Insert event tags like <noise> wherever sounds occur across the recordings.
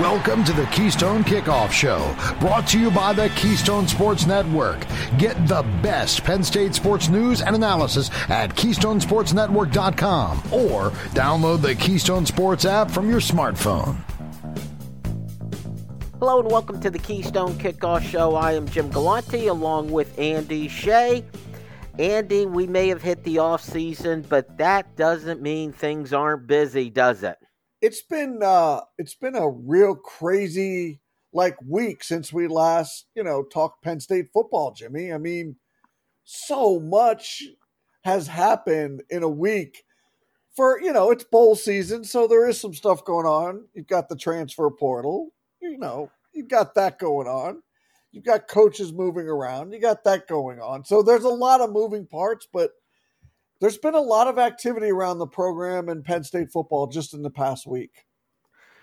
Welcome to the Keystone Kickoff Show, brought to you by the Keystone Sports Network. Get the best Penn State sports news and analysis at KeystonesportsNetwork.com or download the Keystone Sports app from your smartphone. Hello and welcome to the Keystone Kickoff Show. I am Jim Galante along with Andy Shea. Andy, we may have hit the off season, but that doesn't mean things aren't busy, does it? It's been uh it's been a real crazy like week since we last you know talked penn state football jimmy. I mean so much has happened in a week for you know it's bowl season so there is some stuff going on. You've got the transfer portal you know you've got that going on. You've got coaches moving around you got that going on. So there's a lot of moving parts but there's been a lot of activity around the program and Penn State football just in the past week.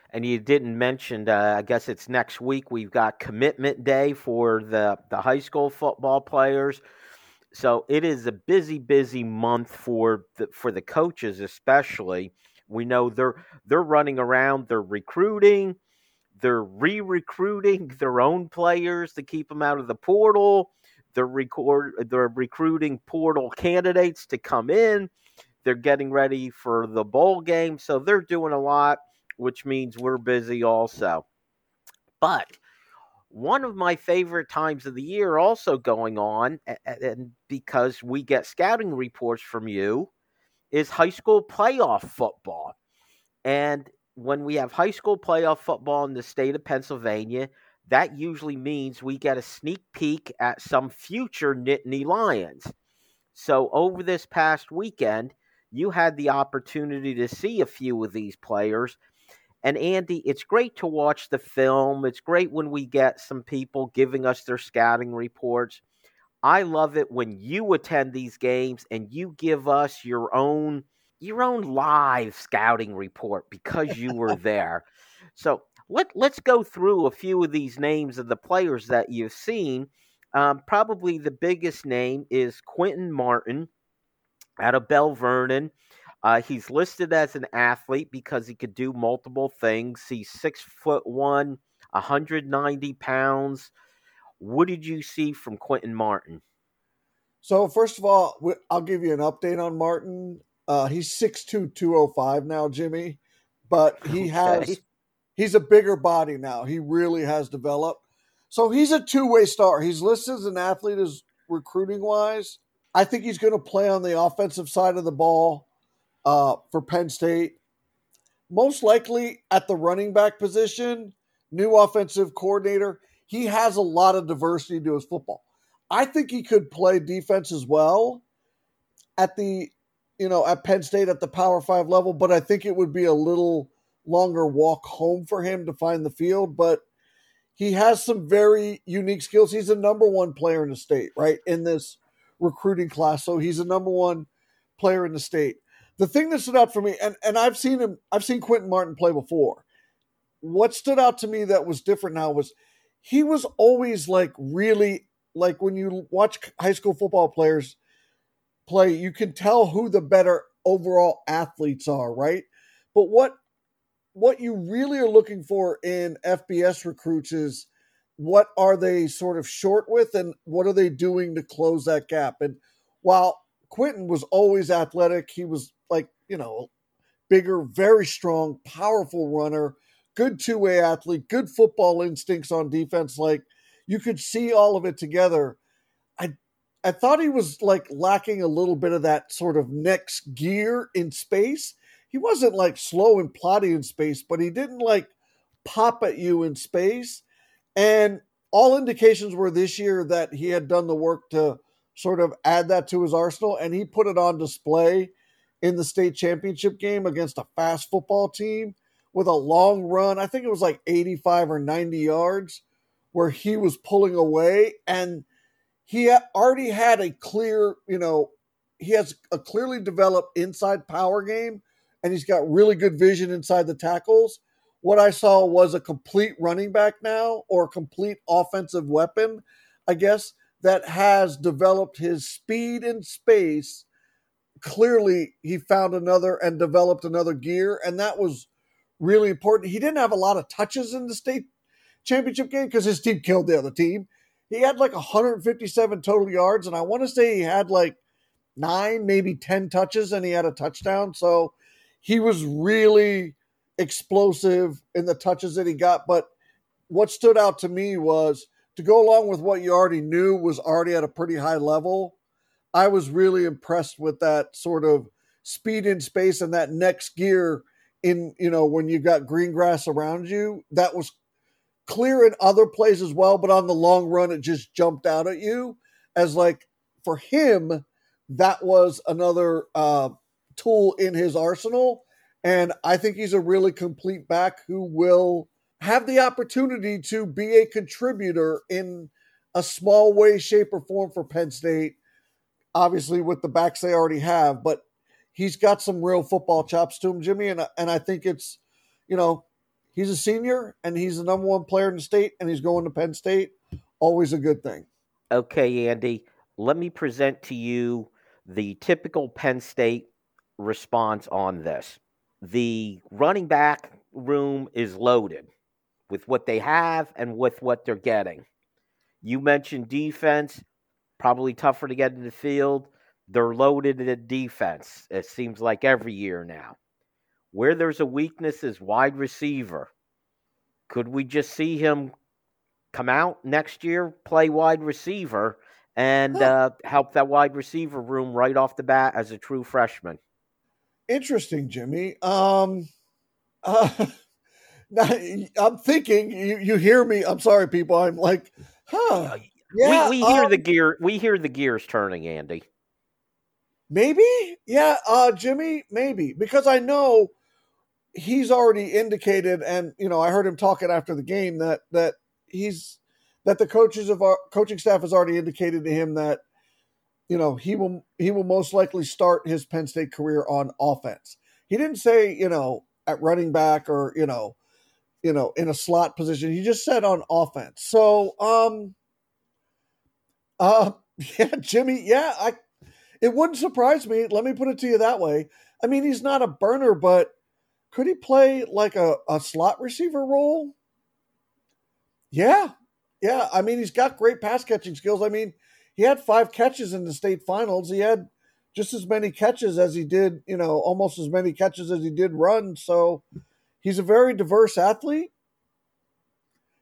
And you didn't mention, uh, I guess it's next week. We've got commitment day for the the high school football players. So it is a busy, busy month for the for the coaches, especially. We know they're they're running around, they're recruiting, they're re-recruiting <laughs> their own players to keep them out of the portal they're record they're recruiting portal candidates to come in. They're getting ready for the bowl game, so they're doing a lot, which means we're busy also. But one of my favorite times of the year also going on, and because we get scouting reports from you, is high school playoff football. And when we have high school playoff football in the state of Pennsylvania, that usually means we get a sneak peek at some future Nittany Lions. So, over this past weekend, you had the opportunity to see a few of these players. And Andy, it's great to watch the film. It's great when we get some people giving us their scouting reports. I love it when you attend these games and you give us your own your own live scouting report because you were <laughs> there. So let let's go through a few of these names of the players that you've seen. Um, probably the biggest name is Quinton Martin out of Belle Vernon. Uh, he's listed as an athlete because he could do multiple things. He's six foot one, 190 pounds. What did you see from Quinton Martin? So first of all, I'll give you an update on Martin. Uh, he's 6'2", 205 now, Jimmy, but he <laughs> okay. has he's a bigger body now. He really has developed. So he's a two way star. He's listed as an athlete as recruiting wise. I think he's going to play on the offensive side of the ball uh, for Penn State. Most likely at the running back position, new offensive coordinator. He has a lot of diversity to his football. I think he could play defense as well at the, you know, at Penn State at the Power Five level, but I think it would be a little longer walk home for him to find the field, but he has some very unique skills. He's a number one player in the state, right? In this recruiting class. So he's a number one player in the state. The thing that stood out for me, and, and I've seen him, I've seen Quinton Martin play before. What stood out to me that was different now was he was always like really like when you watch high school football players play, you can tell who the better overall athletes are, right? But what what you really are looking for in FBS recruits is what are they sort of short with and what are they doing to close that gap? And while Quinton was always athletic, he was like, you know, bigger, very strong, powerful runner, good two way athlete, good football instincts on defense. Like you could see all of it together. I I thought he was like lacking a little bit of that sort of next gear in space he wasn't like slow and plotty in space, but he didn't like pop at you in space. And all indications were this year that he had done the work to sort of add that to his arsenal, and he put it on display in the state championship game against a fast football team with a long run. I think it was like 85 or 90 yards where he was pulling away and he already had a clear, you know, he has a clearly developed inside power game and he's got really good vision inside the tackles. What I saw was a complete running back now, or a complete offensive weapon, I guess, that has developed his speed in space. Clearly, he found another and developed another gear, and that was really important. He didn't have a lot of touches in the state championship game because his team killed the other team. He had like 157 total yards, and I want to say he had like nine, maybe 10 touches, and he had a touchdown. So he was really explosive in the touches that he got. But what stood out to me was to go along with what you already knew was already at a pretty high level. I was really impressed with that sort of speed in space and that next gear in, you know, when you got green grass around you. That was clear in other plays as well, but on the long run, it just jumped out at you as like for him, that was another uh, tool in his arsenal. And I think he's a really complete back who will have the opportunity to be a contributor in a small way, shape, or form for Penn State. Obviously, with the backs they already have, but he's got some real football chops to him, Jimmy. And and I think it's, you know, he's a senior and he's the number one player in the state, and he's going to Penn State. Always a good thing. Okay, Andy. Let me present to you the typical Penn State response on this. The running back room is loaded with what they have and with what they're getting. You mentioned defense, probably tougher to get in the field. They're loaded at defense, it seems like every year now. Where there's a weakness is wide receiver. Could we just see him come out next year, play wide receiver, and uh, help that wide receiver room right off the bat as a true freshman? Interesting, Jimmy. Um, <laughs> uh, now, I'm thinking you, you hear me. I'm sorry, people. I'm like, huh? Yeah, we, we hear um, the gear. We hear the gears turning, Andy. Maybe, yeah, uh, Jimmy, maybe because I know he's already indicated, and you know, I heard him talking after the game that that he's that the coaches of our coaching staff has already indicated to him that you know he will he will most likely start his Penn State career on offense. He didn't say you know at running back or you know you know in a slot position. He just said on offense. So um uh <laughs> yeah, Jimmy, yeah, I it wouldn't surprise me. Let me put it to you that way. I mean, he's not a burner, but could he play like a, a slot receiver role? Yeah. Yeah. I mean, he's got great pass catching skills. I mean, he had five catches in the state finals. He had just as many catches as he did, you know, almost as many catches as he did run. So he's a very diverse athlete.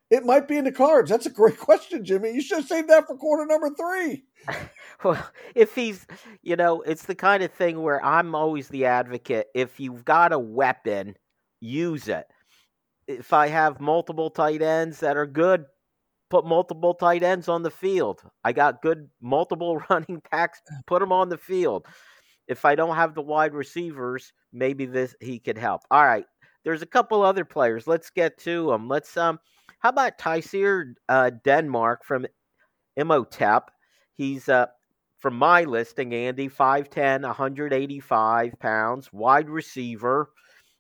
It might be in the cards. That's a great <laughs> question, Jimmy. You should have saved that for quarter number three. <laughs> well, if he's, you know, it's the kind of thing where I'm always the advocate. If you've got a weapon, use it. If I have multiple tight ends that are good, put multiple tight ends on the field. I got good multiple <laughs> running backs, put them on the field. If I don't have the wide receivers, maybe this he could help. All right, there's a couple other players. Let's get to them. Let's um, how about Tyseir uh, Denmark from Imhotep? He's uh, from my listing, Andy, 5'10, 185 pounds, wide receiver.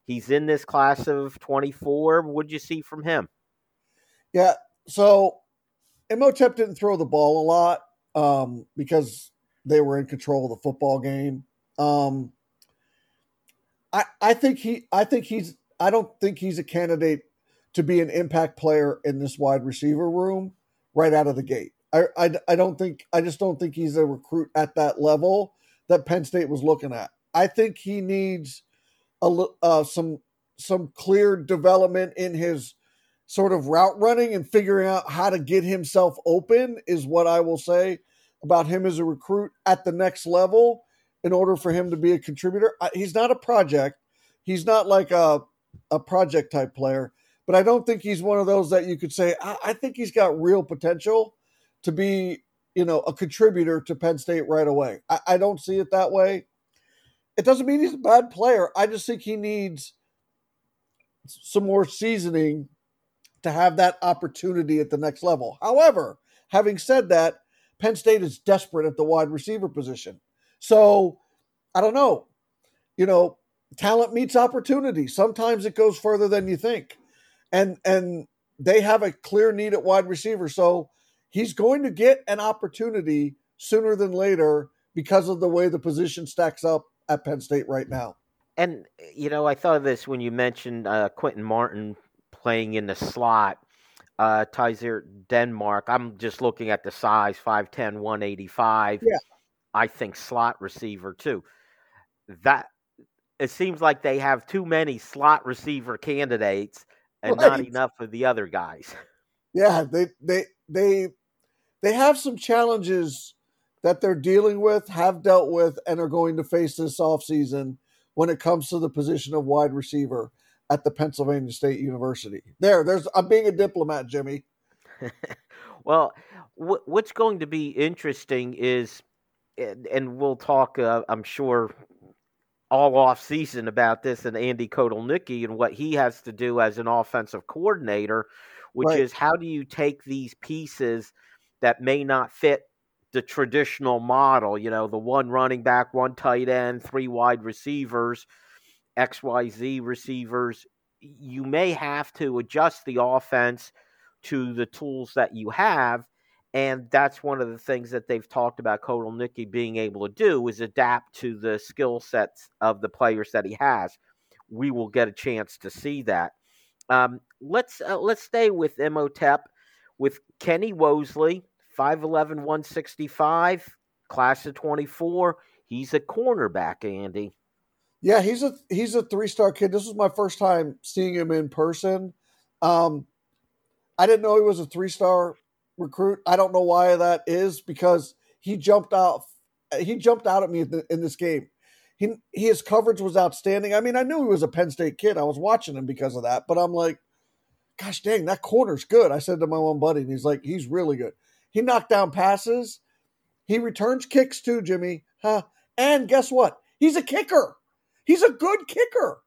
He's in this class of 24. What'd you see from him? Yeah, so Imhotep didn't throw the ball a lot um, because they were in control of the football game. Um, I I think he I think he's I don't think he's a candidate to be an impact player in this wide receiver room right out of the gate. I, I, I don't think I just don't think he's a recruit at that level that Penn State was looking at. I think he needs a uh, some some clear development in his sort of route running and figuring out how to get himself open is what I will say about him as a recruit at the next level in order for him to be a contributor. He's not a project. He's not like a a project type player, but I don't think he's one of those that you could say I, I think he's got real potential to be, you know, a contributor to Penn State right away. I, I don't see it that way. It doesn't mean he's a bad player. I just think he needs some more seasoning to have that opportunity at the next level. However, having said that, Penn State is desperate at the wide receiver position. So I don't know. You know, talent meets opportunity. Sometimes it goes further than you think. And and they have a clear need at wide receiver. So he's going to get an opportunity sooner than later because of the way the position stacks up at Penn State right now. and you know, I thought of this when you mentioned uh, Quinton Martin playing in the slot. Uh, Tyseir Denmark. I'm just looking at the size 5'10, 185. Yeah. I think slot receiver too. That it seems like they have too many slot receiver candidates and right. not enough of the other guys. <laughs> Yeah, they they they they have some challenges that they're dealing with, have dealt with, and are going to face this offseason when it comes to the position of wide receiver at the Pennsylvania State University. There, there's I'm being a diplomat, Jimmy. <laughs> well, w- what's going to be interesting is, and, and we'll talk, uh, I'm sure, all off season about this and Andy Kotelnicki and what he has to do as an offensive coordinator, which right. is how do you take these pieces that may not fit the traditional model, you know, the one running back, one tight end, three wide receivers, XYZ receivers. You may have to adjust the offense to the tools that you have and that's one of the things that they've talked about Kotelnicki being able to do is adapt to the skill sets of the players that he has. We will get a chance to see that. Um, let's uh, let's stay with Imhotep with Kenny Woseley, 5'11", 165, class of 24. He's a cornerback, Andy. Yeah, he's a he's a three star kid. This was my first time seeing him in person. Um, I didn't know he was a three star recruit. I don't know why that is because he jumped out. He jumped out at me in this game. He his coverage was outstanding. I mean, I knew he was a Penn State kid. I was watching him because of that. But I'm like, gosh dang, that corner's good. I said to my one buddy, and he's like, he's really good. He knocked down passes. He returns kicks too, Jimmy. Huh? And guess what? He's a kicker. He's a good kicker.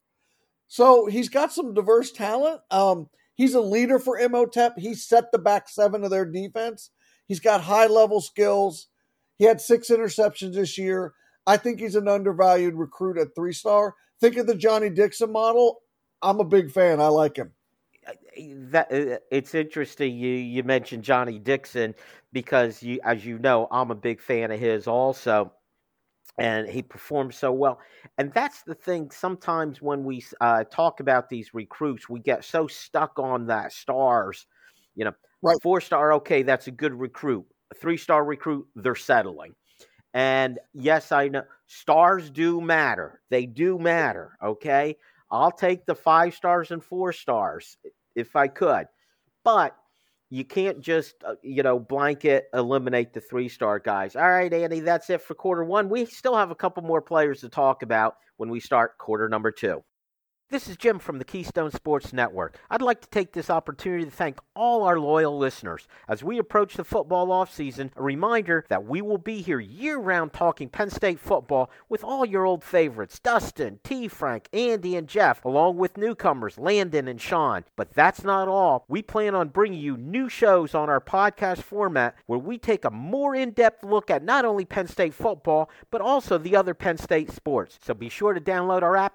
So he's got some diverse talent. Um, He's a leader for Imhotep. He set the back seven of their defense. He's got high level skills. He had six interceptions this year. I think he's an undervalued recruit at three star. Think of the Johnny Dixon model. I'm a big fan. I like him. That uh, it's interesting you you mentioned Johnny Dixon because you as you know I'm a big fan of his also and he performed so well. And that's the thing. Sometimes when we uh, talk about these recruits, we get so stuck on that stars. You know, right. four star, okay, that's a good recruit. A three star recruit, they're settling. And yes, I know stars do matter. They do matter. Okay, I'll take the five stars and four stars if I could, but you can't just uh, you know blanket eliminate the three star guys. All right, Andy, that's it for quarter one. We still have a couple more players to talk about when we start quarter number two. This is Jim from the Keystone Sports Network. I'd like to take this opportunity to thank all our loyal listeners. As we approach the football offseason, a reminder that we will be here year round talking Penn State football with all your old favorites Dustin, T. Frank, Andy, and Jeff, along with newcomers Landon and Sean. But that's not all. We plan on bringing you new shows on our podcast format where we take a more in depth look at not only Penn State football, but also the other Penn State sports. So be sure to download our app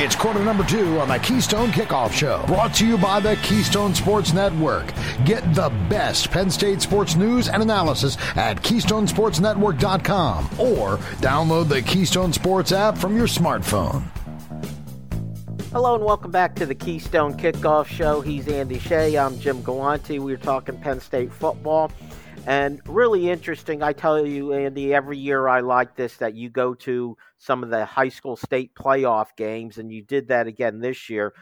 It's quarter number two on the Keystone Kickoff Show, brought to you by the Keystone Sports Network. Get the best Penn State sports news and analysis at KeystonesportsNetwork.com or download the Keystone Sports app from your smartphone. Hello and welcome back to the Keystone Kickoff Show. He's Andy Shea. I'm Jim Galante. We are talking Penn State football. And really interesting, I tell you, Andy, every year I like this that you go to some of the high school state playoff games, and you did that again this year.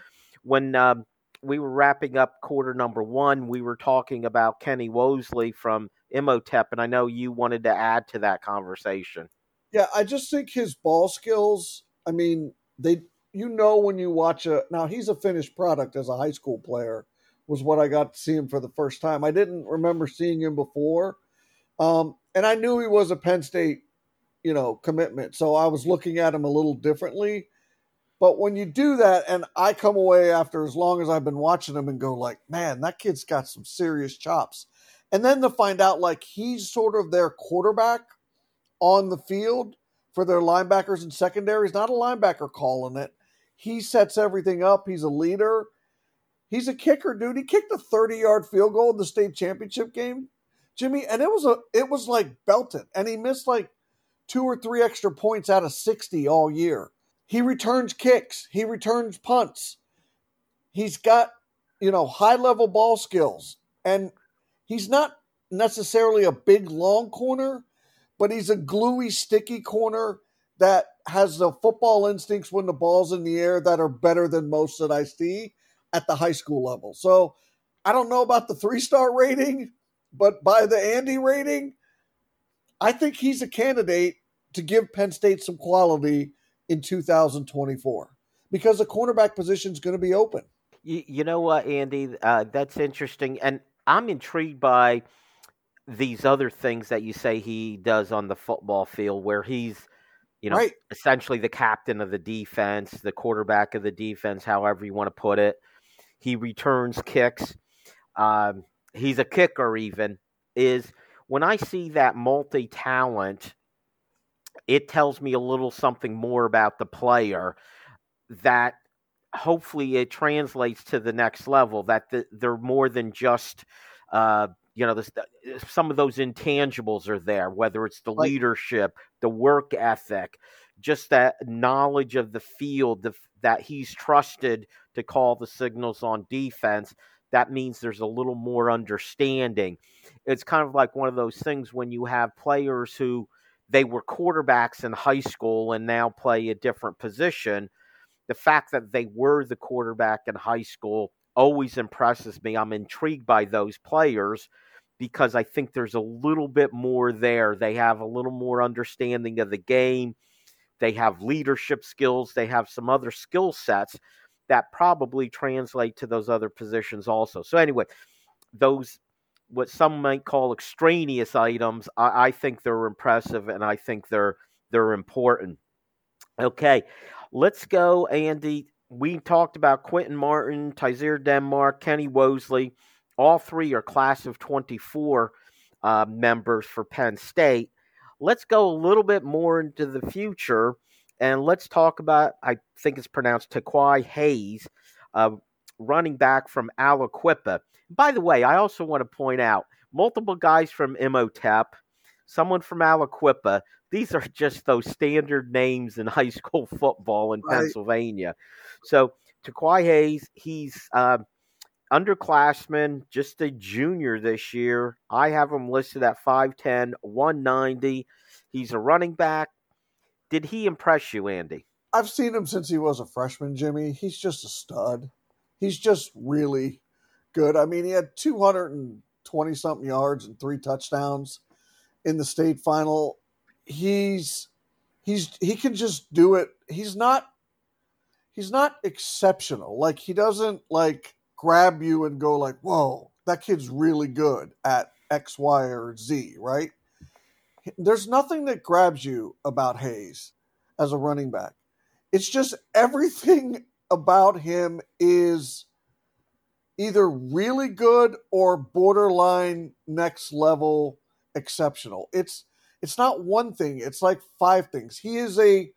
When um, we were wrapping up quarter number one, we were talking about Kenny Woseley from Imhotep, and I know you wanted to add to that conversation. Yeah, I just think his ball skills, I mean, they you know when you watch a now he's a finished product as a high school player was what I got to see him for the first time. I didn't remember seeing him before. Um, and I knew he was a Penn State, you know, commitment. So I was looking at him a little differently. But when you do that, and I come away after as long as I've been watching him and go like, man, that kid's got some serious chops. And then to find out like he's sort of their quarterback on the field for their linebackers and secondaries, not a linebacker calling it. He sets everything up. He's a leader. He's a kicker, dude. He kicked a 30 yard field goal in the state championship game, Jimmy, and it was a it was like belted. And he missed like two or three extra points out of 60 all year. He returns kicks, he returns punts. He's got, you know, high level ball skills. And he's not necessarily a big long corner, but he's a gluey, sticky corner that has the football instincts when the ball's in the air that are better than most that I see at the high school level. So I don't know about the three star rating, but by the Andy rating, I think he's a candidate to give Penn State some quality in 2024 because the cornerback position is going to be open. You, you know what, Andy? Uh, that's interesting. And I'm intrigued by these other things that you say he does on the football field where he's you know, right. essentially the captain of the defense, the quarterback of the defense, however you want to put it. He returns kicks. Um, he's a kicker, even. Is when I see that multi talent, it tells me a little something more about the player that hopefully it translates to the next level, that the, they're more than just. Uh, you know, this, some of those intangibles are there, whether it's the leadership, the work ethic, just that knowledge of the field the, that he's trusted to call the signals on defense. That means there's a little more understanding. It's kind of like one of those things when you have players who they were quarterbacks in high school and now play a different position. The fact that they were the quarterback in high school always impresses me. I'm intrigued by those players because I think there's a little bit more there. They have a little more understanding of the game. They have leadership skills. They have some other skill sets that probably translate to those other positions also. So, anyway, those what some might call extraneous items, I, I think they're impressive and I think they're they're important. Okay, let's go, Andy. We talked about Quinton Martin, Tyseir Denmark, Kenny Woseley. All three are class of 24 uh, members for Penn State. Let's go a little bit more into the future and let's talk about, I think it's pronounced Tikey Hayes, uh, running back from Aliquippa. By the way, I also want to point out multiple guys from Imhotep, someone from Aliquippa. These are just those standard names in <laughs> high school football in right. Pennsylvania. So, Tikey Hayes, he's uh, underclassman, just a junior this year. I have him listed at 5'10, 190. He's a running back. Did he impress you, Andy? I've seen him since he was a freshman, Jimmy. He's just a stud. He's just really good. I mean, he had 220 something yards and three touchdowns in the state final. He's he's he can just do it. He's not he's not exceptional. Like he doesn't like grab you and go like, "Whoa, that kid's really good at X, Y, or Z," right? There's nothing that grabs you about Hayes as a running back. It's just everything <laughs> about him is either really good or borderline next level exceptional. It's it's not one thing, it's like five things. He is a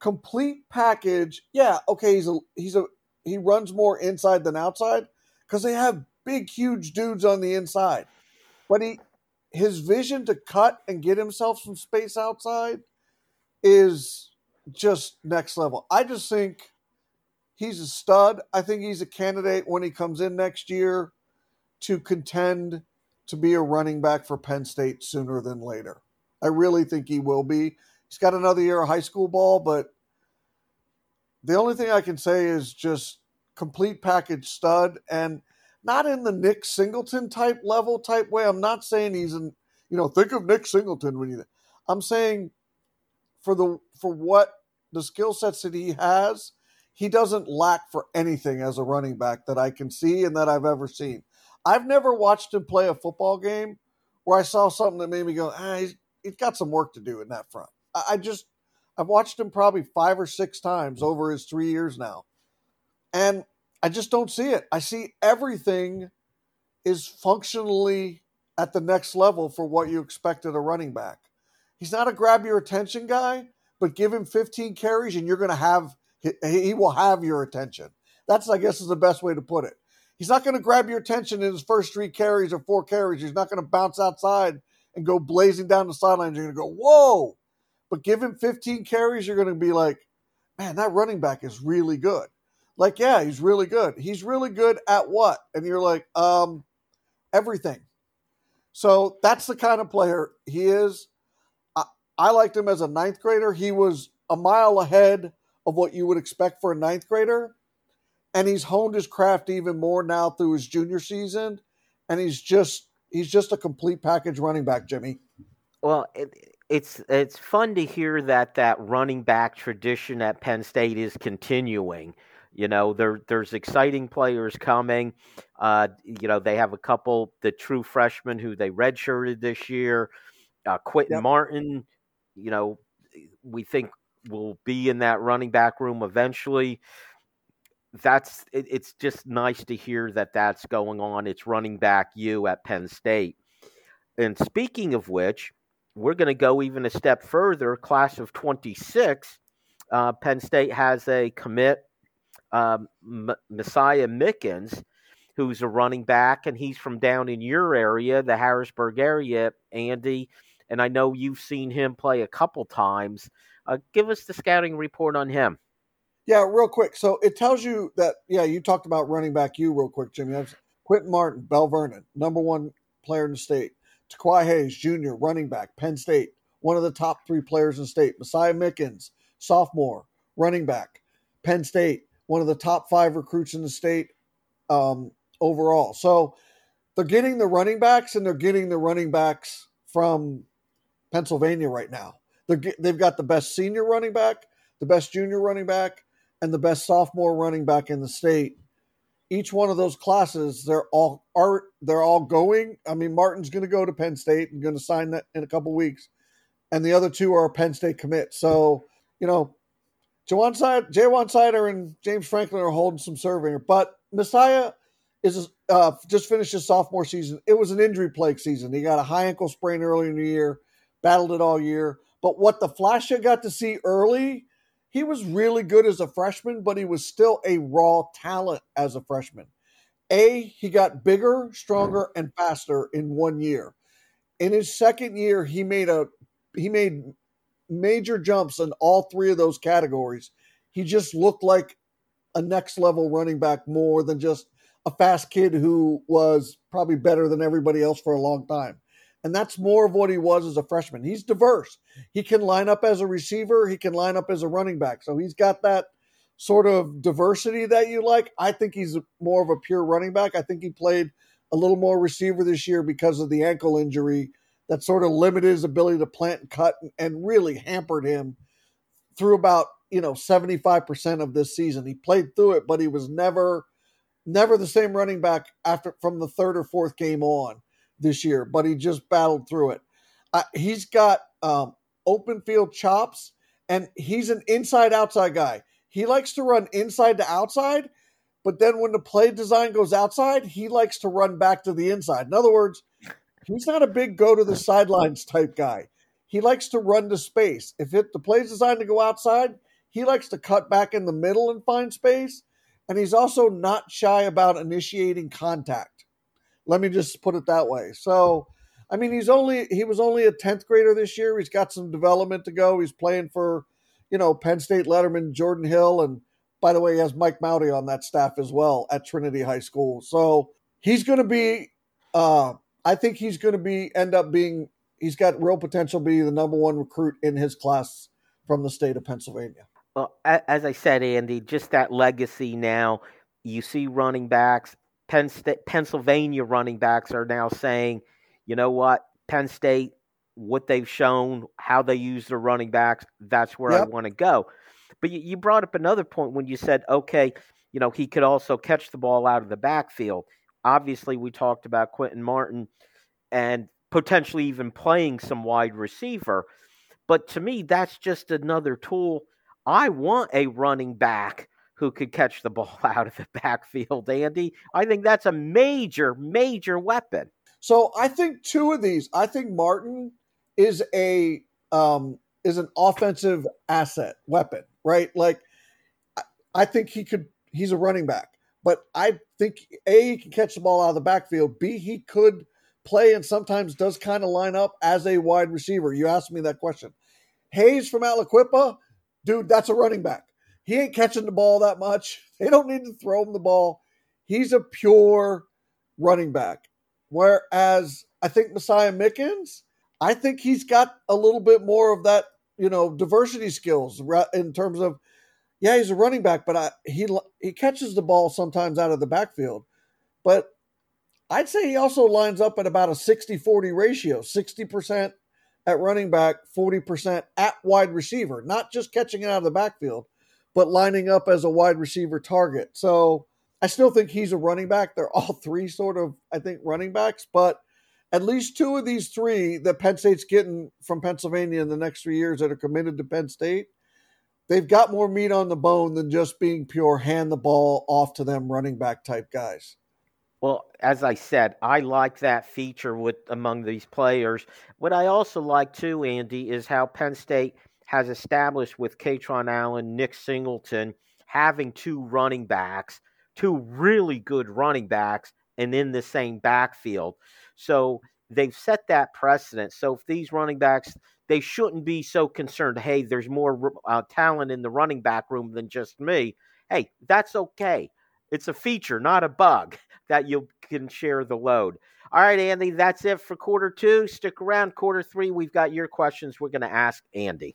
complete package. Yeah, okay, he's a he's a he runs more inside than outside cuz they have big huge dudes on the inside. But he his vision to cut and get himself some space outside is just next level. I just think he's a stud. I think he's a candidate when he comes in next year to contend to be a running back for Penn State sooner than later. I really think he will be. He's got another year of high school ball, but the only thing I can say is just complete package stud and not in the Nick Singleton type level type way. I'm not saying he's in, you know, think of Nick Singleton when you I'm saying for the for what the skill sets that he has, he doesn't lack for anything as a running back that I can see and that I've ever seen. I've never watched him play a football game where I saw something that made me go, ah, he's, he's got some work to do in that front. I, I just, I've watched him probably five or six times over his three years now. And I just don't see it. I see everything is functionally at the next level for what you expected a running back. He's not a grab your attention guy, but give him 15 carries and you're going to have he, will have your attention. That's I guess is the best way to put it. He's not going to grab your attention in his first three carries or four carries. He's not going to bounce outside and go blazing down the sidelines. You're going to go, whoa. But give him 15 carries, you're going to be like, man, that running back is really good. Like, yeah, he's really good. He's really good at what? And you're like, um, everything. So that's the kind of player he is. I, I liked him as a ninth grader. He was a mile ahead of what you would expect for a ninth grader. And he's honed his craft even more now through his junior season. And he's just he's just a complete package running back, Jimmy. Well, it, it's it's fun to hear that that running back tradition at Penn State is continuing. You know, there there's exciting players coming. Uh, you know, they have a couple the true freshmen who they redshirted this year. Uh, Quinton yep. Martin, you know, we think will be in that running back room eventually. That's it, it's just nice to hear that that's going on. It's running back you at Penn State. And speaking of which, we're going to go even a step further. Class of 26, uh, Penn State has a commit, um, M- Messiah Mickens, who's a running back, and he's from down in your area, the Harrisburg area, Andy. And I know you've seen him play a couple times. Uh, give us the scouting report on him. Yeah, real quick. So it tells you that, yeah, you talked about running back you real quick, Jimmy. That's Quinton Martin, Belle Vernon, number one player in the state. Tikey Hayes, junior, running back, Penn State, one of the top three players in state. Messiah Mickens, sophomore, running back, Penn State, one of the top five recruits in the state um, overall. So they're getting the running backs and they're getting the running backs from Pennsylvania right now. They're, they've got the best senior running back, the best junior running back, and the best sophomore running back in the state. Each one of those classes, they're all are they're all going. I mean, Martin's going to go to Penn State and going to sign that in a couple weeks, and the other two are Penn State commit. So you know, Jawan Side, Ja'Juan Seider and James Franklin are holding some here, but Messiah is uh, just finished his sophomore season. It was an injury plague season. He got a high ankle sprain early in the year, battled it all year. But what the Flash got to see early, he was really good as a freshman, but he was still a raw talent as a freshman. A, he got bigger, stronger, and faster in one year. In his second year, he made a he made major jumps in all three of those categories. He just looked like a next level running back more than just a fast kid who was probably better than everybody else for a long time. And that's more of what he was as a freshman. He's diverse. He can line up as a receiver, he can line up as a running back. So he's got that sort of diversity that you like. I think he's more of a pure running back. I think he played a little more receiver this year because of the ankle injury that sort of limited his ability to plant and cut and really hampered him through about, you know, 75% of this season. He played through it, but he was never never the same running back after from the third or fourth game on this year, but he just battled through it. Uh, he's got um, open field chops, and he's an inside outside guy. He likes to run inside to outside, But then when the play design goes outside, he likes to run back to the inside. In other words, he's not a big go to the sidelines type guy. He likes to run to space. If it, the play's designed to go outside, he likes to cut back in the middle and find space. And he's also not shy about initiating contact. Let me just put it that way. So, I mean, he's only he was only a tenth grader this year. He's got some development to go. He's playing for, you know, Penn State letterman Jordan Hill, and by the way, he has Mike Mauti on that staff as well at Trinity High School. So he's going to be. Uh, I think he's going to be end up being. He's got real potential to be the number one recruit in his class from the state of Pennsylvania. Well, as I said, Andy, just that legacy now. You see running backs. Penn State, Pennsylvania running backs are now saying, you know what, Penn State, what they've shown, how they use their running backs, that's where yep. I want to go. But you, you brought up another point when you said, okay, you know, he could also catch the ball out of the backfield. Obviously, we talked about Quinton Martin and potentially even playing some wide receiver. But to me, that's just another tool. I want a running back who could catch the ball <laughs> out of the backfield, Andy. I think that's a major, major weapon. So I think two of these. I think Martin is a um, is an offensive asset weapon right? Like, I think he could. He's a running back, but I think a he can catch the ball out of the backfield. B he could play and sometimes does kind of line up as a wide receiver. You asked me that question. Hayes from Aliquippa, dude, that's a running back. He ain't catching the ball that much. They don't need to throw him the ball. He's a pure running back. Whereas I think Messiah Mickens, I think he's got a little bit more of that you know diversity skills in terms of yeah he's a running back but I, he he catches the ball sometimes out of the backfield but I'd say he also lines up at about a 60-40 ratio 60% at running back 40% at wide receiver not just catching it out of the backfield but lining up as a wide receiver target so I still think he's a running back they're <laughs> all three sort of I think running backs but at least two of these three that Penn State's getting from Pennsylvania in the next three years that are committed to Penn State, they've got more meat on the bone than just being pure hand the ball off to them running back type guys. Well, as I said, I like that feature with among these players. What I also like too, Andy, is how Penn State has established with Kaytron Allen, Nick Singleton, having two running backs, two really good running backs, and in the same backfield. So they've set that precedent. So if these running backs, they shouldn't be so concerned. Hey, there's more uh, talent in the running back room than just me. Hey, that's okay. It's a feature, not a bug, <laughs> that you can share the load. All right, Andy, that's it for quarter two. Stick around. Quarter three, we've got your questions we're going to ask Andy.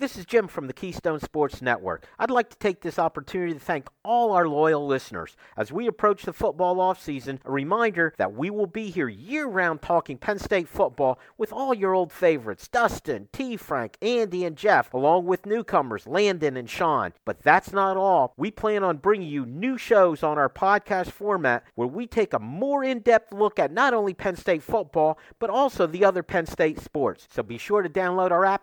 This is Jim from the Keystone Sports Network. I'd like to take this opportunity to thank all our loyal listeners. As we approach the football offseason, a reminder that we will be here year round talking Penn State football with all your old favorites Dustin, T. Frank, Andy, and Jeff, along with newcomers Landon and Sean. But that's not all. We plan on bringing you new shows on our podcast format where we take a more in depth look at not only Penn State football, but also the other Penn State sports. So be sure to download our app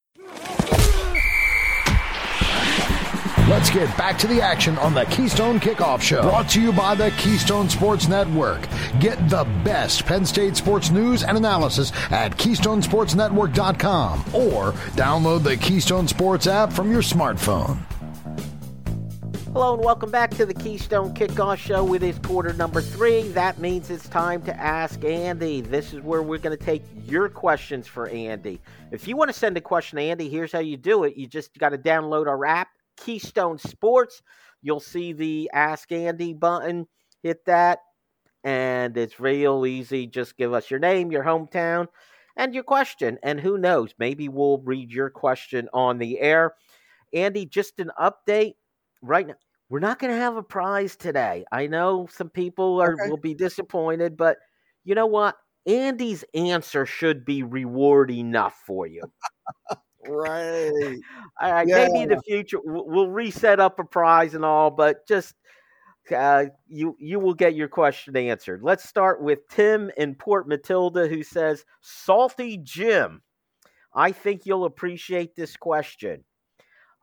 Let's get back to the action on the Keystone Kickoff Show. Brought to you by the Keystone Sports Network. Get the best Penn State sports news and analysis at KeystonesportsNetwork.com or download the Keystone Sports app from your smartphone. Hello and welcome back to the Keystone Kickoff Show. With It is quarter number three. That means it's time to ask Andy. This is where we're going to take your questions for Andy. If you want to send a question to Andy, here's how you do it. You just got to download our app Keystone Sports. You'll see the Ask Andy button. Hit that, and it's real easy. Just give us your name, your hometown, and your question. And who knows, maybe we'll read your question on the air. Andy, just an update right now. We're not going to have a prize today. I know some people are okay. will be disappointed, but you know what? Andy's answer should be reward enough for you. <laughs> right. All right. Yeah. Maybe in the future we'll reset up a prize and all, but just uh, you you will get your question answered. Let's start with Tim in Port Matilda who says, "Salty Jim, I think you'll appreciate this question.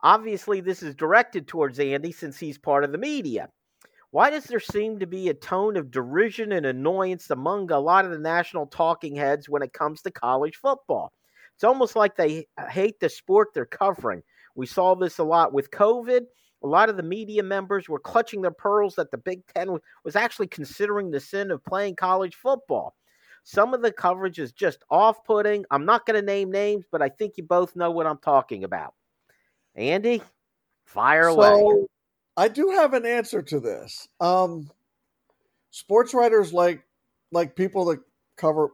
Obviously, this is directed towards Andy since he's part of the media." Why does there seem to be a tone of derision and annoyance among a lot of the national talking heads when it comes to college football? It's almost like they hate the sport they're covering. We saw this a lot with COVID. A lot of the media members were clutching their pearls that the Big Ten was actually considering the sin of playing college football. Some of the coverage is just off putting. I'm not going to name names, but I think you both know what I'm talking about. Andy, fire so, away. I do have an answer to this. Um, sports writers like like people that cover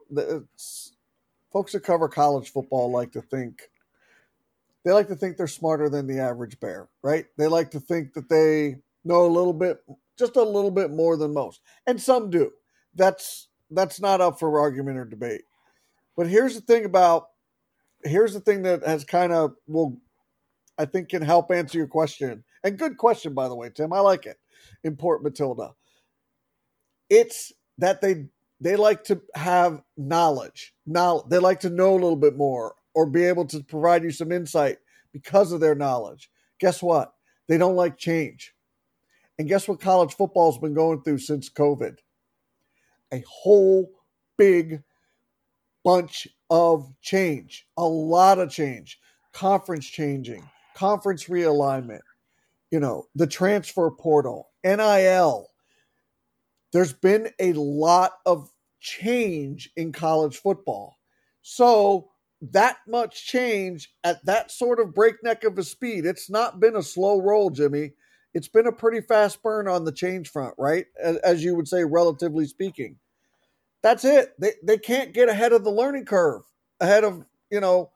folks that cover college football like to think they like to think they're smarter than the average bear, right? They like to think that they know a little bit, just a little bit more than most, and some do. That's that's not up for argument or debate. But here's the thing about here's the thing that has kind of will I think can help answer your question. And good question by the way, Tim. I like it. in Port Matilda. It's that they they like to have knowledge. Now they like to know a little bit more or be able to provide you some insight because of their knowledge. Guess what? They don't like change. And guess what college football's been going through since COVID? A whole big bunch of change, a lot of change, conference changing, conference realignment, you know, the transfer portal, NIL, there's been a lot of change in college football. So, that much change at that sort of breakneck of a speed, it's not been a slow roll, Jimmy. It's been a pretty fast burn on the change front, right? As, you would say, relatively speaking. That's it. They, they can't get ahead of the learning curve, ahead of, you know,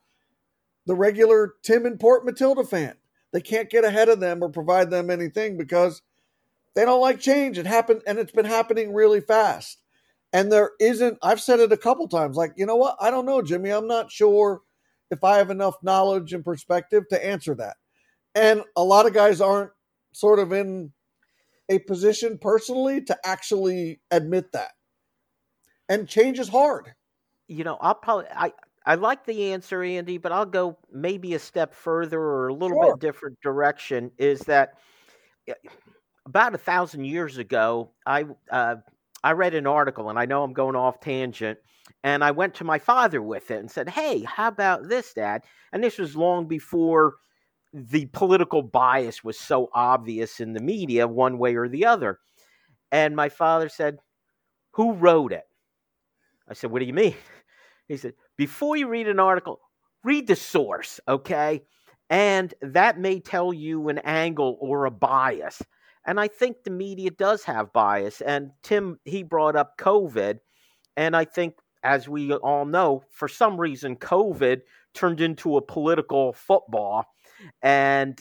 the regular Tim and Port Matilda fan. They can't get ahead of them or provide them anything because they don't like change. It happened, and it's been happening really fast. And there isn't, I've said it a couple times, like, you know what? I don't know, Jimmy. I'm not sure if I have enough knowledge and perspective to answer that. And a lot of guys aren't sort of in a position personally to actually admit that. And change is hard. You know, I'll probably, I, I like the answer, Andy, but I'll go maybe a step further or a little sure. bit different direction. Is that about a thousand years ago, I uh, I read an article, and I know I'm going off tangent, and I went to my father with it and said, "Hey, how about this, Dad?" And this was long before the political bias was so obvious in the media, one way or the other. And my father said, "Who wrote it?" I said, "What do you mean?" <laughs> He said, "Before you read an article, read the source, okay?" And that may tell you an angle or a bias. And I think the media does have bias. And Tim, he brought up COVID. And I think, as we all know, for some reason, COVID turned into a political football. And,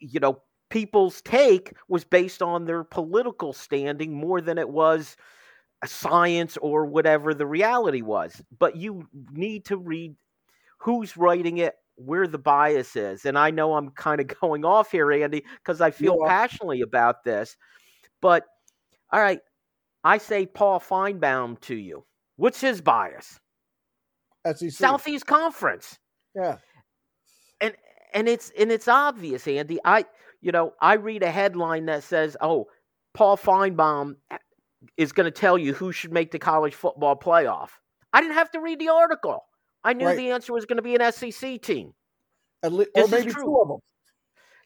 you know, people's take was based on their political standing more than it was science or whatever the reality was. But you need to read who's writing it, where the bias is. And I know I'm kind of <laughs> going off here, Andy, because I feel passionately about this. But all right, I say Paul Finebaum to you. What's his bias? SEC. Southeast Conference. Yeah. And and it's and it's obvious, Andy. I you know, I read a headline that says, "Oh, Paul Finebaum eh, is going to tell you who should make the college football playoff." I didn't have to read the article. I knew right. the answer was going to be an SEC team. At least, or maybe two of them.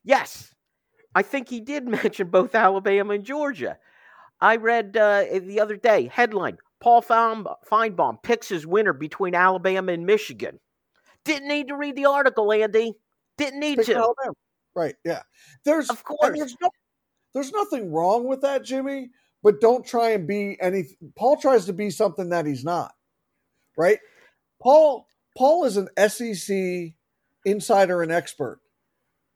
Yes, I think he did <laughs> mention both Alabama and Georgia. I read uh, the other day headline: Paul Finebaum picks his winner between Alabama and Michigan. Didn't need to read the article, Andy. Didn't need Pick to. Alabama. Right? Yeah. There's of course. There's, no, there's nothing wrong with that, Jimmy. But don't try and be any. Paul tries to be something that he's not. Right? Paul Paul is an SEC insider and expert.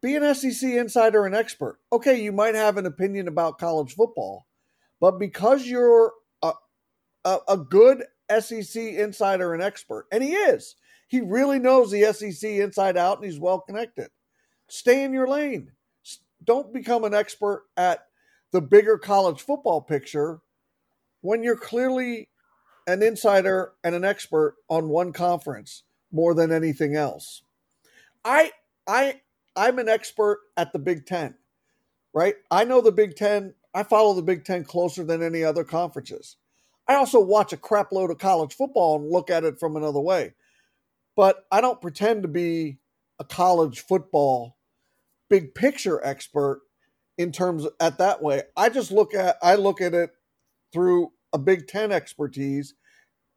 Be an SEC insider and expert. Okay, you might have an opinion about college football, but because you're a, a, a good SEC insider and expert, and he is, he really knows the SEC inside out and he's well connected. Stay in your lane. Don't become an expert at the bigger college football picture when you're clearly an insider and an expert on one conference more than anything else. I I I'm an expert at the Big 10. Right? I know the Big 10. I follow the Big 10 closer than any other conferences. I also watch a crap load of college football and look at it from another way. But I don't pretend to be a college football big picture expert in terms at that way. I just look at I look at it through a Big Ten expertise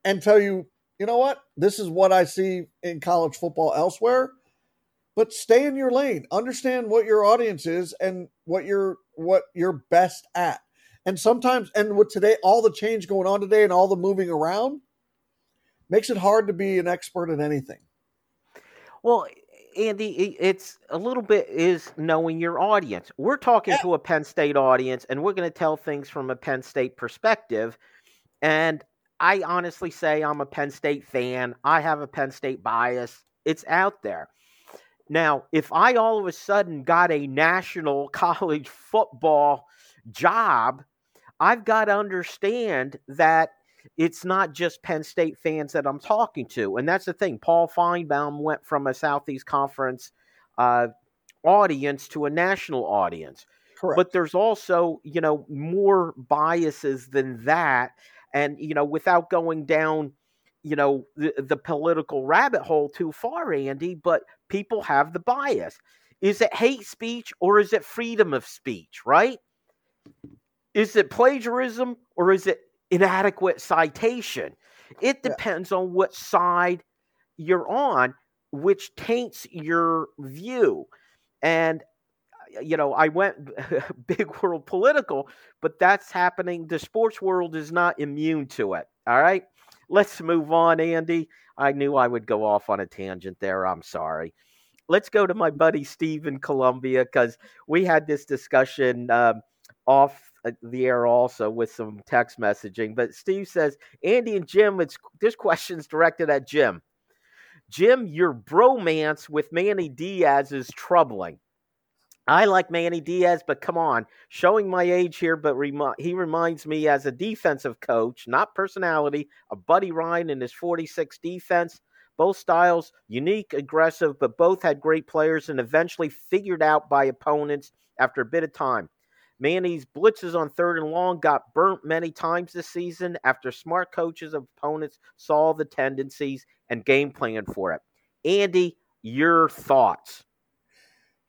and tell you, you know what, this is what I see in college football elsewhere. But stay in your lane. Understand what your audience is and what you're what you're best at. And sometimes, and with today, all the change going on today and all the moving around makes it hard to be an expert in anything. Well, Andy, it's a little bit is knowing your audience. We're talking yeah. to a Penn State audience, and we're going to tell things from a Penn State perspective. And I honestly say I'm a Penn State fan. I have a Penn State bias. It's out there. Now, if I all of a sudden got a national <laughs> college football job, I've got to understand that it's not just Penn State fans that I'm talking to. And that's the thing. Paul Finebaum went from a Southeast Conference uh, audience to a national audience. Correct. But there's also, you know, more biases than that. And, you know, without going down, you know, the, the political rabbit hole too far, Andy, but people have the bias. Is it hate speech or is it freedom of speech, right? Is it plagiarism or is it inadequate citation. It depends yeah. on what side you're on, which taints your view. And uh, you know, I went <laughs> big world political, but that's happening. The sports world is not immune to it. All right. Let's move on, Andy. I knew I would go off on a tangent there. I'm sorry. Let's go to my buddy Steve in Columbia because we had this discussion um, off Uh, the air also with some text messaging. But Steve says, Andy and Jim, it's this question's directed at Jim. Jim, your bromance with Manny Diaz is troubling. I like Manny Diaz, but come on, showing my age here, but remi- he reminds me as a defensive coach, not personality, of Buddy Ryan in his 46 defense. Both styles, unique, aggressive, but both had great players and eventually figured out by opponents after a bit of time. Manny's blitzes on third and long got burnt many times this season after smart coaches of opponents saw the tendencies and game plan for it. Andy, your thoughts?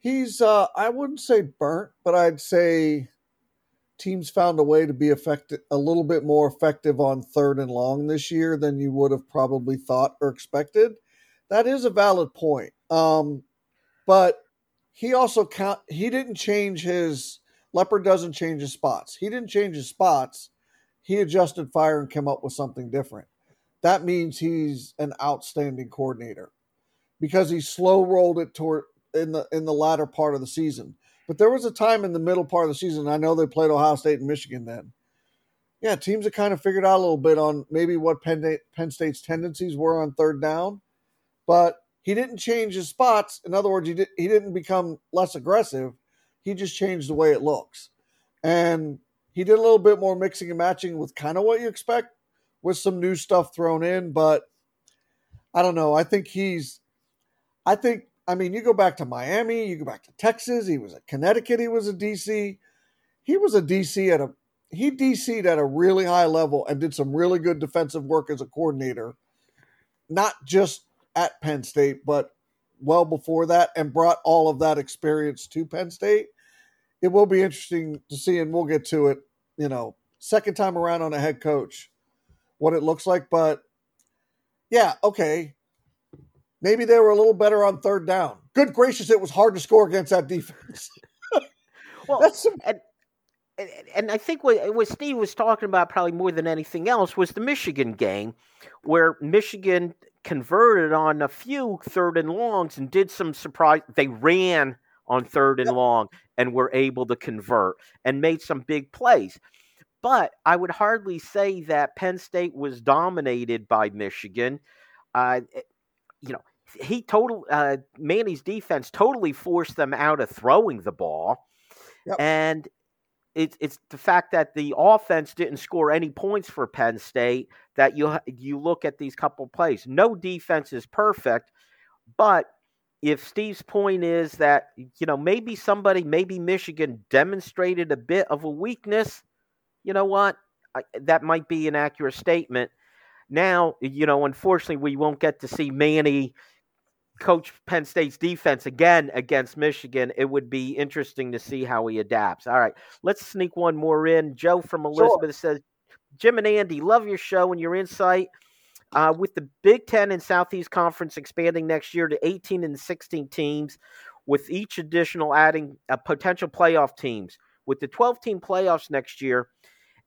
He's, uh, I wouldn't say burnt, but I'd say teams found a way to be effective, a little bit more effective on third and long this year than you would have probably thought or expected. That is a valid point. Um, but he also count, he didn't change his Leopard doesn't change his spots. He didn't change his spots. He adjusted fire and came up with something different. That means he's an outstanding coordinator because he slow rolled it toward in the in the latter part of the season. But there was a time in the middle part of the season. I know they played Ohio State and Michigan then. Yeah, teams have kind of figured out a little bit on maybe what Penn, Penn State's tendencies were on third down, but he didn't change his spots. In other words, he did, he didn't become less aggressive. He just changed the way it looks, and he did a little bit more mixing and matching with kind of what you expect, with some new stuff thrown in. But I don't know. I think he's. I think I mean, you go back to Miami, you go back to Texas. He was at Connecticut. He was a DC. He was a DC at a he DC'd at a really high level and did some really good defensive work as a coordinator, not just at Penn State, but well before that, and brought all of that experience to Penn State. It will be interesting to see, and we'll get to it, you know, second time around on a head coach, what it looks like. But yeah, okay. Maybe they were a little better on third down. Good gracious, it was hard to score against that defense. well, <laughs> That's some- and and I think what, what Steve was talking about probably more than anything else was the Michigan game, where Michigan converted on a few third and longs and did some surprise. They ran on third and long and were able to convert and made some big plays. But I would hardly say that Penn State was dominated by Michigan. Uh, eh, you know, he total uh, Manny's defense totally forced them out of throwing the ball, yep. and it's it's the fact that the offense didn't score any points for Penn State that you you look at these couple plays. No defense is perfect, but if Steve's point is that you know maybe somebody maybe Michigan demonstrated a bit of a weakness, you know what? I, that might be an accurate statement. Now, you know, unfortunately, we won't get to see Manny coach Penn State's defense again against Michigan, it would be interesting to see how he adapts. All right, let's sneak one more in. Joe from Elizabeth sure. says, Jim and Andy, love your show and your insight. Uh, with the Big Ten and Southeast Conference expanding next year to 18 and 16 teams, with each additional adding uh, potential playoff teams, with the 12 team playoffs next year,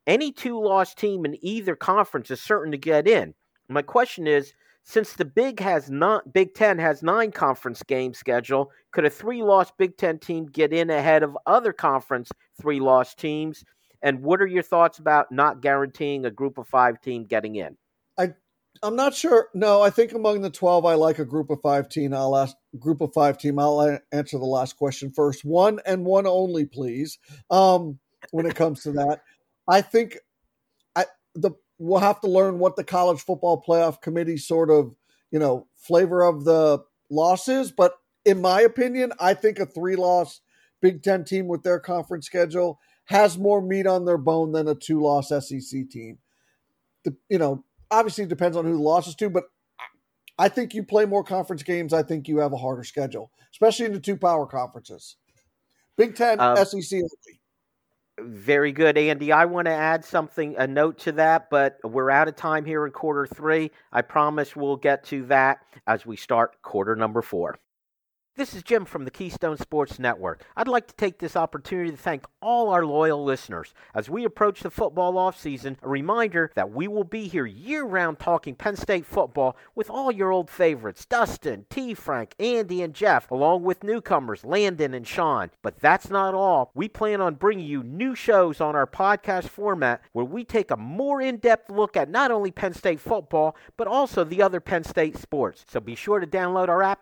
any two loss team in either conference is certain to get in. My question is, since the Big has not Big Ten has nine conference games scheduled, could a three-loss Big Ten team get in ahead of other conference three-loss teams? And what are your thoughts about not guaranteeing a Group of Five team getting in? I I'm not sure. No, I think among the twelve, I like a Group of Five team. I'll ask Group of Five team. I'll answer the last question first. One and one only, please. Um, when it comes to that, I think I the we'll have to learn what the college football playoff committee sort of, you know, flavor of the losses. But in my opinion, I think a three loss Big Ten team with their conference schedule has more meat on their bone than a two loss SEC team. The, you know, obviously it depends on who the losses to, but I think you play more conference games. I think you have a harder schedule, especially in the two power conferences. Big Ten, um, SEC only. Very good, Andy. I want to add something, a note to that, but we're out of time here in quarter three. I promise we'll get to that as we start quarter number four. This is Jim from the Keystone Sports Network. I'd like to take this opportunity to thank all our loyal listeners. As we approach the football offseason, a reminder that we will be here year round talking Penn State football with all your old favorites Dustin, T. Frank, Andy, and Jeff, along with newcomers Landon and Sean. But that's not all. We plan on bringing you new shows on our podcast format where we take a more in depth look at not only Penn State football, but also the other Penn State sports. So be sure to download our app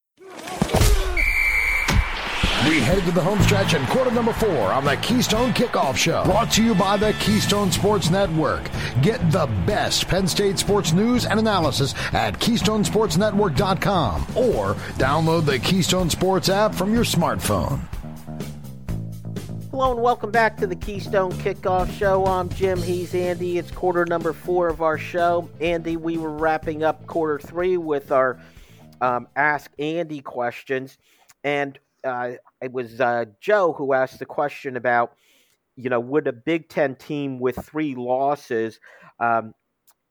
We head to the home stretch and quarter number four on the Keystone Kickoff Show. Brought to you by the Keystone Sports Network. Get the best Penn State sports news and analysis at KeystonesportsNetwork.com or download the Keystone Sports app from your smartphone. Hello and welcome back to the Keystone Kickoff Show. I'm Jim. He's Andy. It's quarter number four of our show. Andy, we were wrapping up quarter three with our um, Ask Andy questions. And uh, it was uh, Joe who asked the question about, you know, would a Big Ten team with three losses um,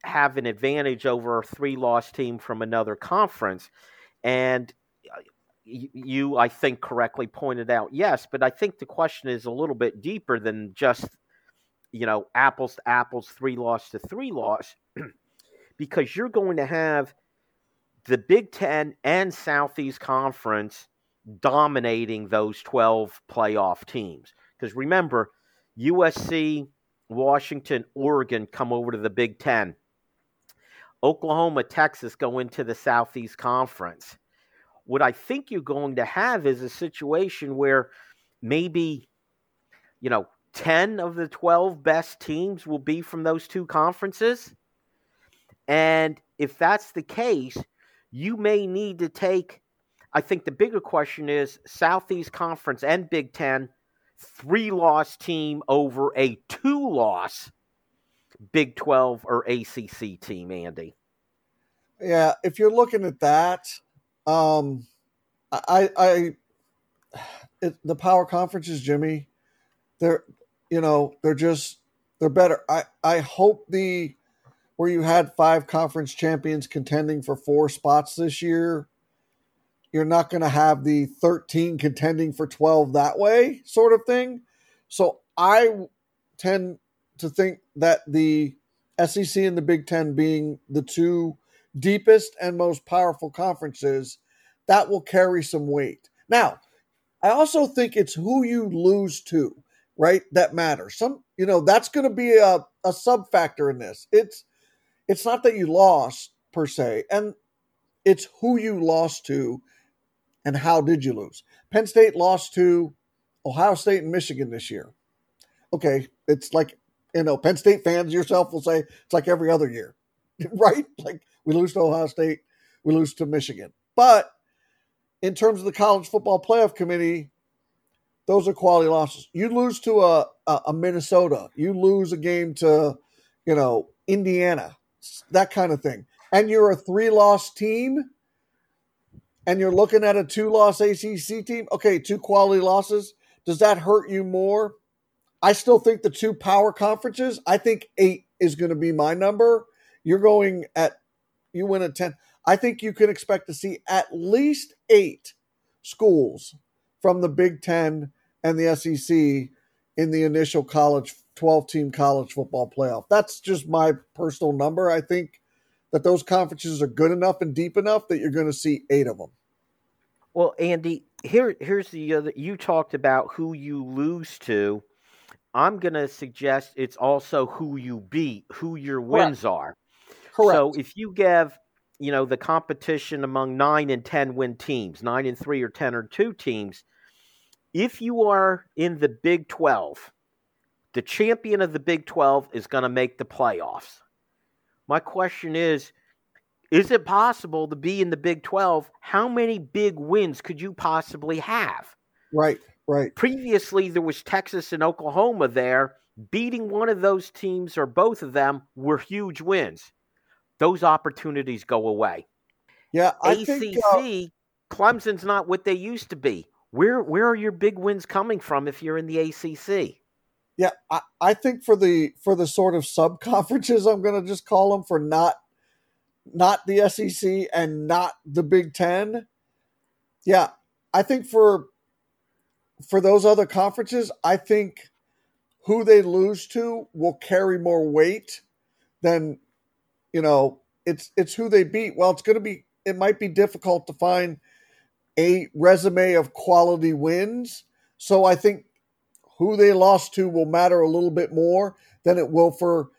have an advantage over a three loss team from another conference? And uh, you, I think, correctly pointed out yes, but I think the question is a little bit deeper than just, you know, apples to apples, three loss to three loss, <clears throat> because you're going to have the Big Ten and Southeast Conference dominating those 12 playoff teams. Because remember, USC, Washington, Oregon come over to the Big Ten. Oklahoma, Texas go into the Southeast Conference. What I think you're going to have is a situation where maybe, you know, 10 of the 12 best teams will be from those two conferences. And if that's the case, you may need to take I think the bigger question is Southeast Conference and Big Ten, three loss team over a two loss Big 12 or ACC team, Andy. Yeah, if you're looking at that, um, I, I, it, the power conferences, Jimmy, they're, you know, they're just, they're better. I, I hope the, where you had five conference champions contending for four spots this year, you're not going to have the 13 contending for 12 that way sort of thing. So I tend to think that the SEC and the Big Ten being the two deepest and most powerful conferences, that will carry some weight. Now, I also think it's who you lose to, right? That matters. Some, you know, that's going to be a, a sub factor in this. It's, it's not that you lost per se, and it's who you lost to and how did you lose? Penn State lost to Ohio State and Michigan this year. Okay, it's like you know, Penn State fans yourself will say it's like every other year, <laughs> right? Like we lose to Ohio State, we lose to Michigan. But in terms of the college football playoff committee, those are quality losses. You lose to a, a, a Minnesota, you lose a game to, you know, Indiana, that kind of thing, and you're a three loss team and you're looking at a two loss ACC team, okay, two quality losses, does that hurt you more? I still think the two power conferences, I think eight is going to be my number. You're going at, you win at 10. I think you can expect to see at least eight schools from the Big Ten and the SEC in the initial college 12 team college football playoff. That's just my personal number. I think that those conferences are good enough and deep enough that you're going to see eight of them. Well, Andy, here here's the other. You talked about who you lose to. I'm going to suggest it's also who you beat, who your wins Correct. are. Correct. So if you give, you know, the competition among nine and ten win teams, nine and three or ten or two teams, if you are in the Big Twelve, the champion of the Big Twelve is going to make the playoffs. My question is is it possible to be in the Big 12? How many big wins could you possibly have? Right, right. Previously, there was Texas and Oklahoma there. Beating one of those teams or both of them were huge wins. Those opportunities go away. Yeah, I ACC, think, uh, Clemson's not what they used to be. Where where are your big wins coming from if you're in the ACC? Yeah, I, I think for the for the sort of sub conferences, I'm going to just call them for not not the SEC and not the Big Ten. Yeah, I think for for those other conferences, I think who they lose to will carry more weight than you know it's it's who they beat. Well, it's going to be it might be difficult to find a resume of quality wins. So I think who they lost to will matter a little bit more than it will for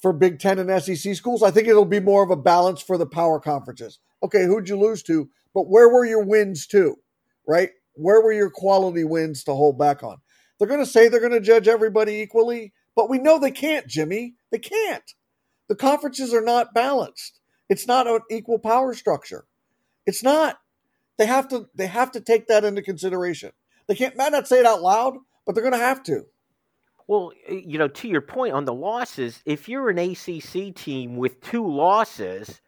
for Big Ten and SEC schools. I think it'll be more of a balance for the power conferences. Okay, who'd you lose to? But where were your wins to? Right? Where were your quality wins to hold back on? They're going to say they're going to judge everybody equally, but we know they can't, Jimmy. They can't. The conferences are not balanced. It's not an equal power structure. It's not. They have to they have to take that into consideration. They can't might not say it out loud, but they're going to have to. Well, you know, to your point on the losses, if you're an ACC team with two losses,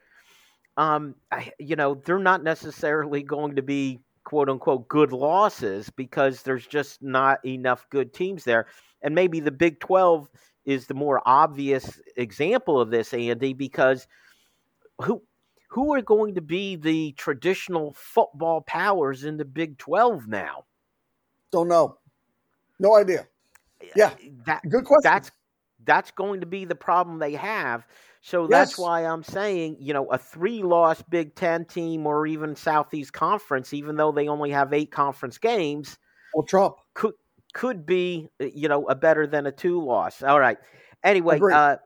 um, I, you know, they're not necessarily going to be quote unquote good losses because there's just not enough good teams there. And maybe the Big 12 is the more obvious example of this, Andy, because who who are going to be the traditional football powers in the Big 12 now? Don't know. No idea. Yeah. That, good question. That's that's going to be the problem they have. So yes. that's why I'm saying, you know, a three loss Big Ten team or even Southeast Conference, even though they only have eight conference games, well, Trump could could be, you know, a better than a two loss. All right. Anyway, uh,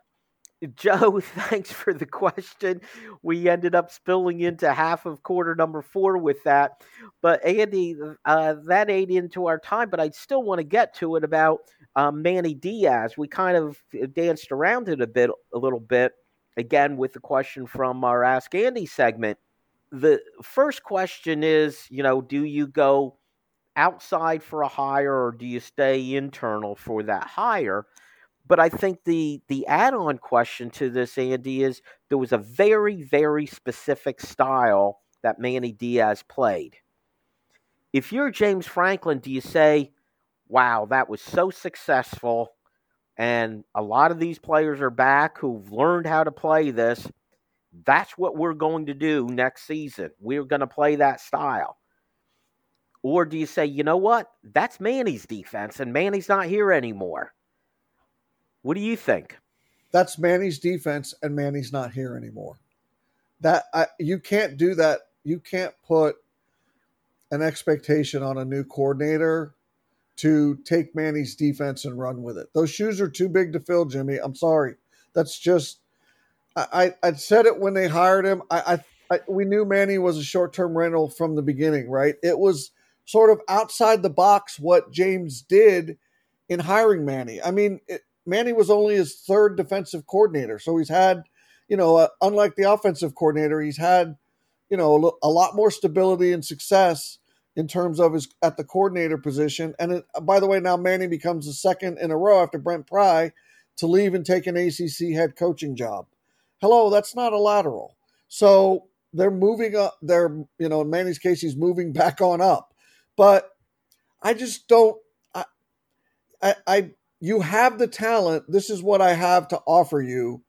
Joe, <laughs> thanks for the question. We ended up spilling into half of quarter number four with that. But Andy, uh, that ate into our time, but I still want to get to it about um, Manny Diaz. We kind of danced around it a bit, a little bit, again with the question from our Ask Andy segment. The first question is, you know, do you go outside for a hire or do you stay internal for that hire? But I think the the add-on question to this, Andy, is there was a very, very specific style that Manny Diaz played. If you're James Franklin, do you say, wow, that was so successful, and a lot of these players are back who've learned how to play this. That's what we're going to do next season. We're going to play that style. Or do you say, you know what? That's Manny's defense, and Manny's not here anymore. What do you think? That's Manny's defense, and Manny's not here anymore. That I, you can't do that. You can't put an expectation on a new coordinator to take Manny's defense and run with it. Those shoes are too big to fill, Jimmy. I'm sorry. That's just I I, said it when they hired him. I, I, I we knew Manny was a short term rental from the beginning, right? It was sort of outside the box what James did in hiring Manny. I mean, it, Manny was only his third defensive coordinator, so he's had, you know, uh, unlike the offensive coordinator, he's had, you know, a lot more stability and success in terms of his at the coordinator position. And it, by the way, now Manny becomes the second in a row after Brent Pry to leave and take an ACC head coaching job. Hello, that's not a lateral. So they're moving up. They're you know, in Manny's case, he's moving <laughs> back on up. But I just don't. I, I, I you have the talent. This is what I have to offer you.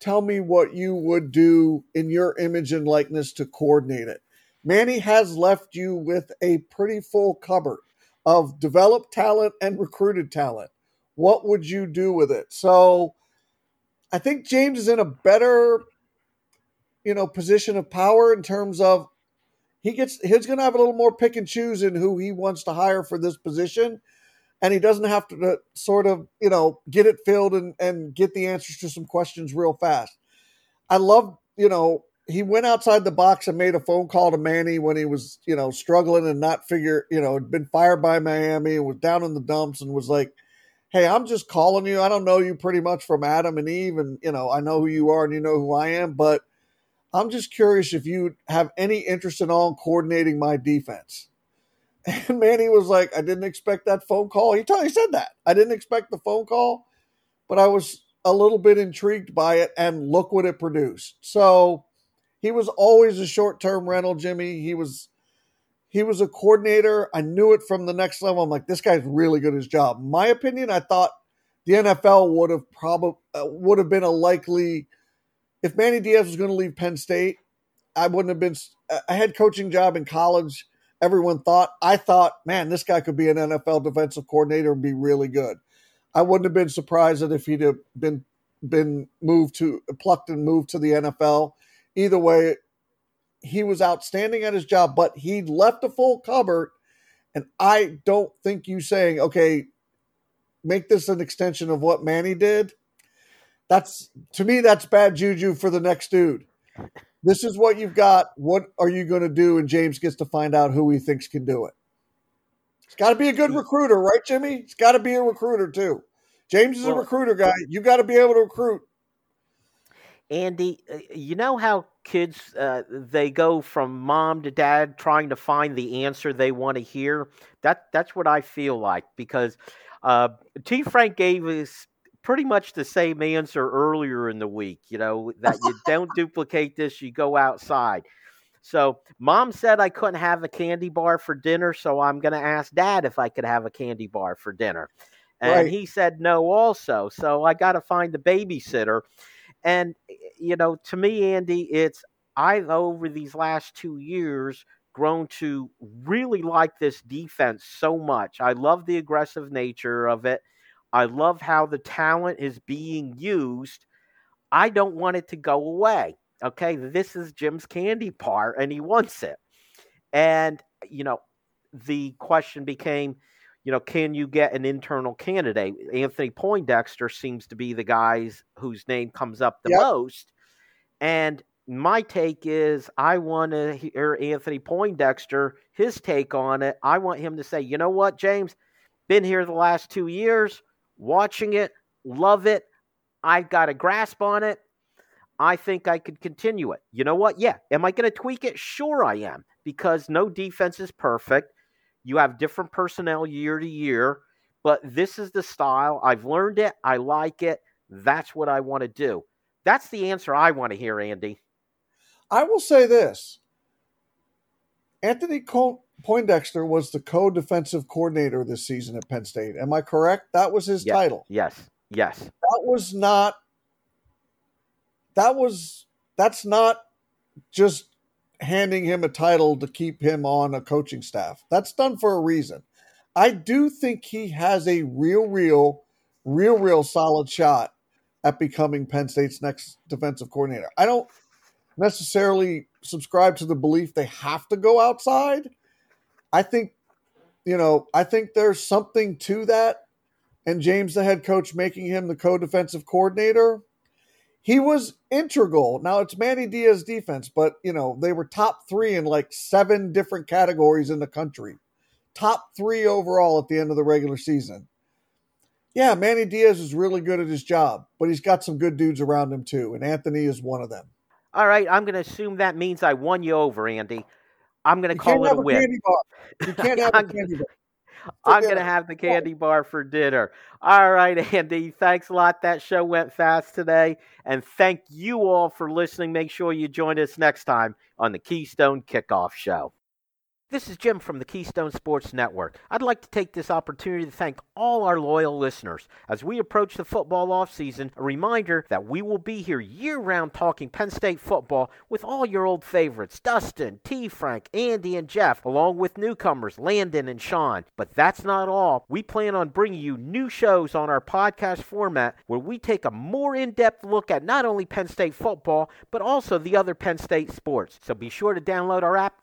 Tell me what you would do in your image and likeness to coordinate it. Manny has left you with a pretty full cupboard of developed talent and recruited talent. What would you do with it? So I think James is in a better, you know, position of power in terms of he gets he's going to have a little more pick and choose in who he wants to hire for this position and he doesn't have to, to sort of you know get it filled and and get the answers to some questions real fast. I love you know he went outside the box and made a phone call to Manny when he was you know struggling and not figure you know had been fired by Miami and was down in the dumps and was like. Hey, I'm just calling you. I don't know you pretty much from Adam and Eve, and you know I know who you are and you know who I am, but I'm just curious if you have any interest at all in coordinating my defense. And Manny was like, I didn't expect that phone call. He, told, he said that. I didn't expect the phone call, but I was a little bit intrigued by it. And look what it produced. So he was always a short term rental, Jimmy. He was. He was a coordinator. I knew it from the next level. I'm like, this guy's really good at his job. my opinion, I thought the NFL would have probably uh, would have been a likely if Manny Diaz was going to leave Penn State, I wouldn't have been a head coaching job in college everyone thought. I thought, man, this guy could be an NFL defensive coordinator and be really good. I wouldn't have been surprised that if he'd have been been moved to plucked and moved to the NFL. Either way, he was outstanding at his job, but he left a full cupboard. And I don't think you saying, okay, make this an extension of what Manny did. That's to me, that's bad juju for the next dude. This is what you've got. What are you going to do? And James gets to find out who he thinks can do it. It's got to be a good recruiter, right, Jimmy? It's got to be a recruiter too. James is well, a recruiter guy. You got to be able to recruit. Andy, uh, you know how kids uh, they go from mom to dad trying to find the answer they want to hear. That that's what I feel like because uh, T. Frank gave us pretty much the same answer earlier in the week. You know <laughs> that you don't duplicate this, you go outside. So mom said I couldn't have a candy bar for dinner, so I'm going to ask dad if I could have a candy bar for dinner. And right. he said no also. So I got to find the babysitter. And, eh, you know, to me, Andy, it's I've over these last two years grown to really like this defense so much. I love the aggressive nature of it. I love how the talent is being used. I don't want it to go away. Okay, this is Jim's candy bar and he wants it. And, you know, the question became, you know, can you get an internal candidate? Anthony Poindexter seems to be the guys whose name comes up the yep. most. And my take is I want to hear Anthony Poindexter, his take on it. I want him to say, you know what, James, been here the last two years, watching it, love it. I've got a grasp on it. I think I could continue it. You know what? Yeah. Am I going to tweak it? Sure, I am, because no defense is perfect. You have different personnel year to year, but this is the style. I've learned it. I like it. That's what I want to do. That's the answer I want to hear, Andy. I will say this Anthony Col- Poindexter was the co defensive coordinator this season at Penn State. Am I correct? That was his yes, title. Yes. Yes. That was not, that was, that's not just handing him a title to keep him on a coaching staff. That's done for a reason. I do think he has a real, real, real, real solid shot at becoming Penn State's next defensive coordinator. I don't necessarily subscribe to the belief they have to go outside. I think, you know, I think there's something to that. And James, the head coach, making him the co defensive coordinator he was integral. Now it's Manny Diaz defense, but you know, they were top three in like seven different categories in the country. Top three overall at the end of the regular season. Yeah, Manny Diaz is really good at his job, but he's got some good dudes around him too, and Anthony is one of them. All right, I'm going to assume that means I won you over, Andy. I'm going to call it a win. You can't <laughs> have a candy bar. <laughs> I'm going to have the candy bar for dinner. All right, Andy. Thanks a lot. That show went fast today. And thank you all for listening. Make sure you join us next time on the Keystone Kickoff Show. This is Jim from the Keystone Sports Network. I'd like to take this opportunity to thank all our loyal listeners. As we approach the football offseason, a reminder that we will be here year round talking Penn State football with all your old favorites Dustin, T. Frank, Andy, and Jeff, along with newcomers Landon and Sean. But that's not all. We plan on bringing you new shows on our podcast format where we take a more in depth look at not only Penn State football, but also the other Penn State sports. So be sure to download our app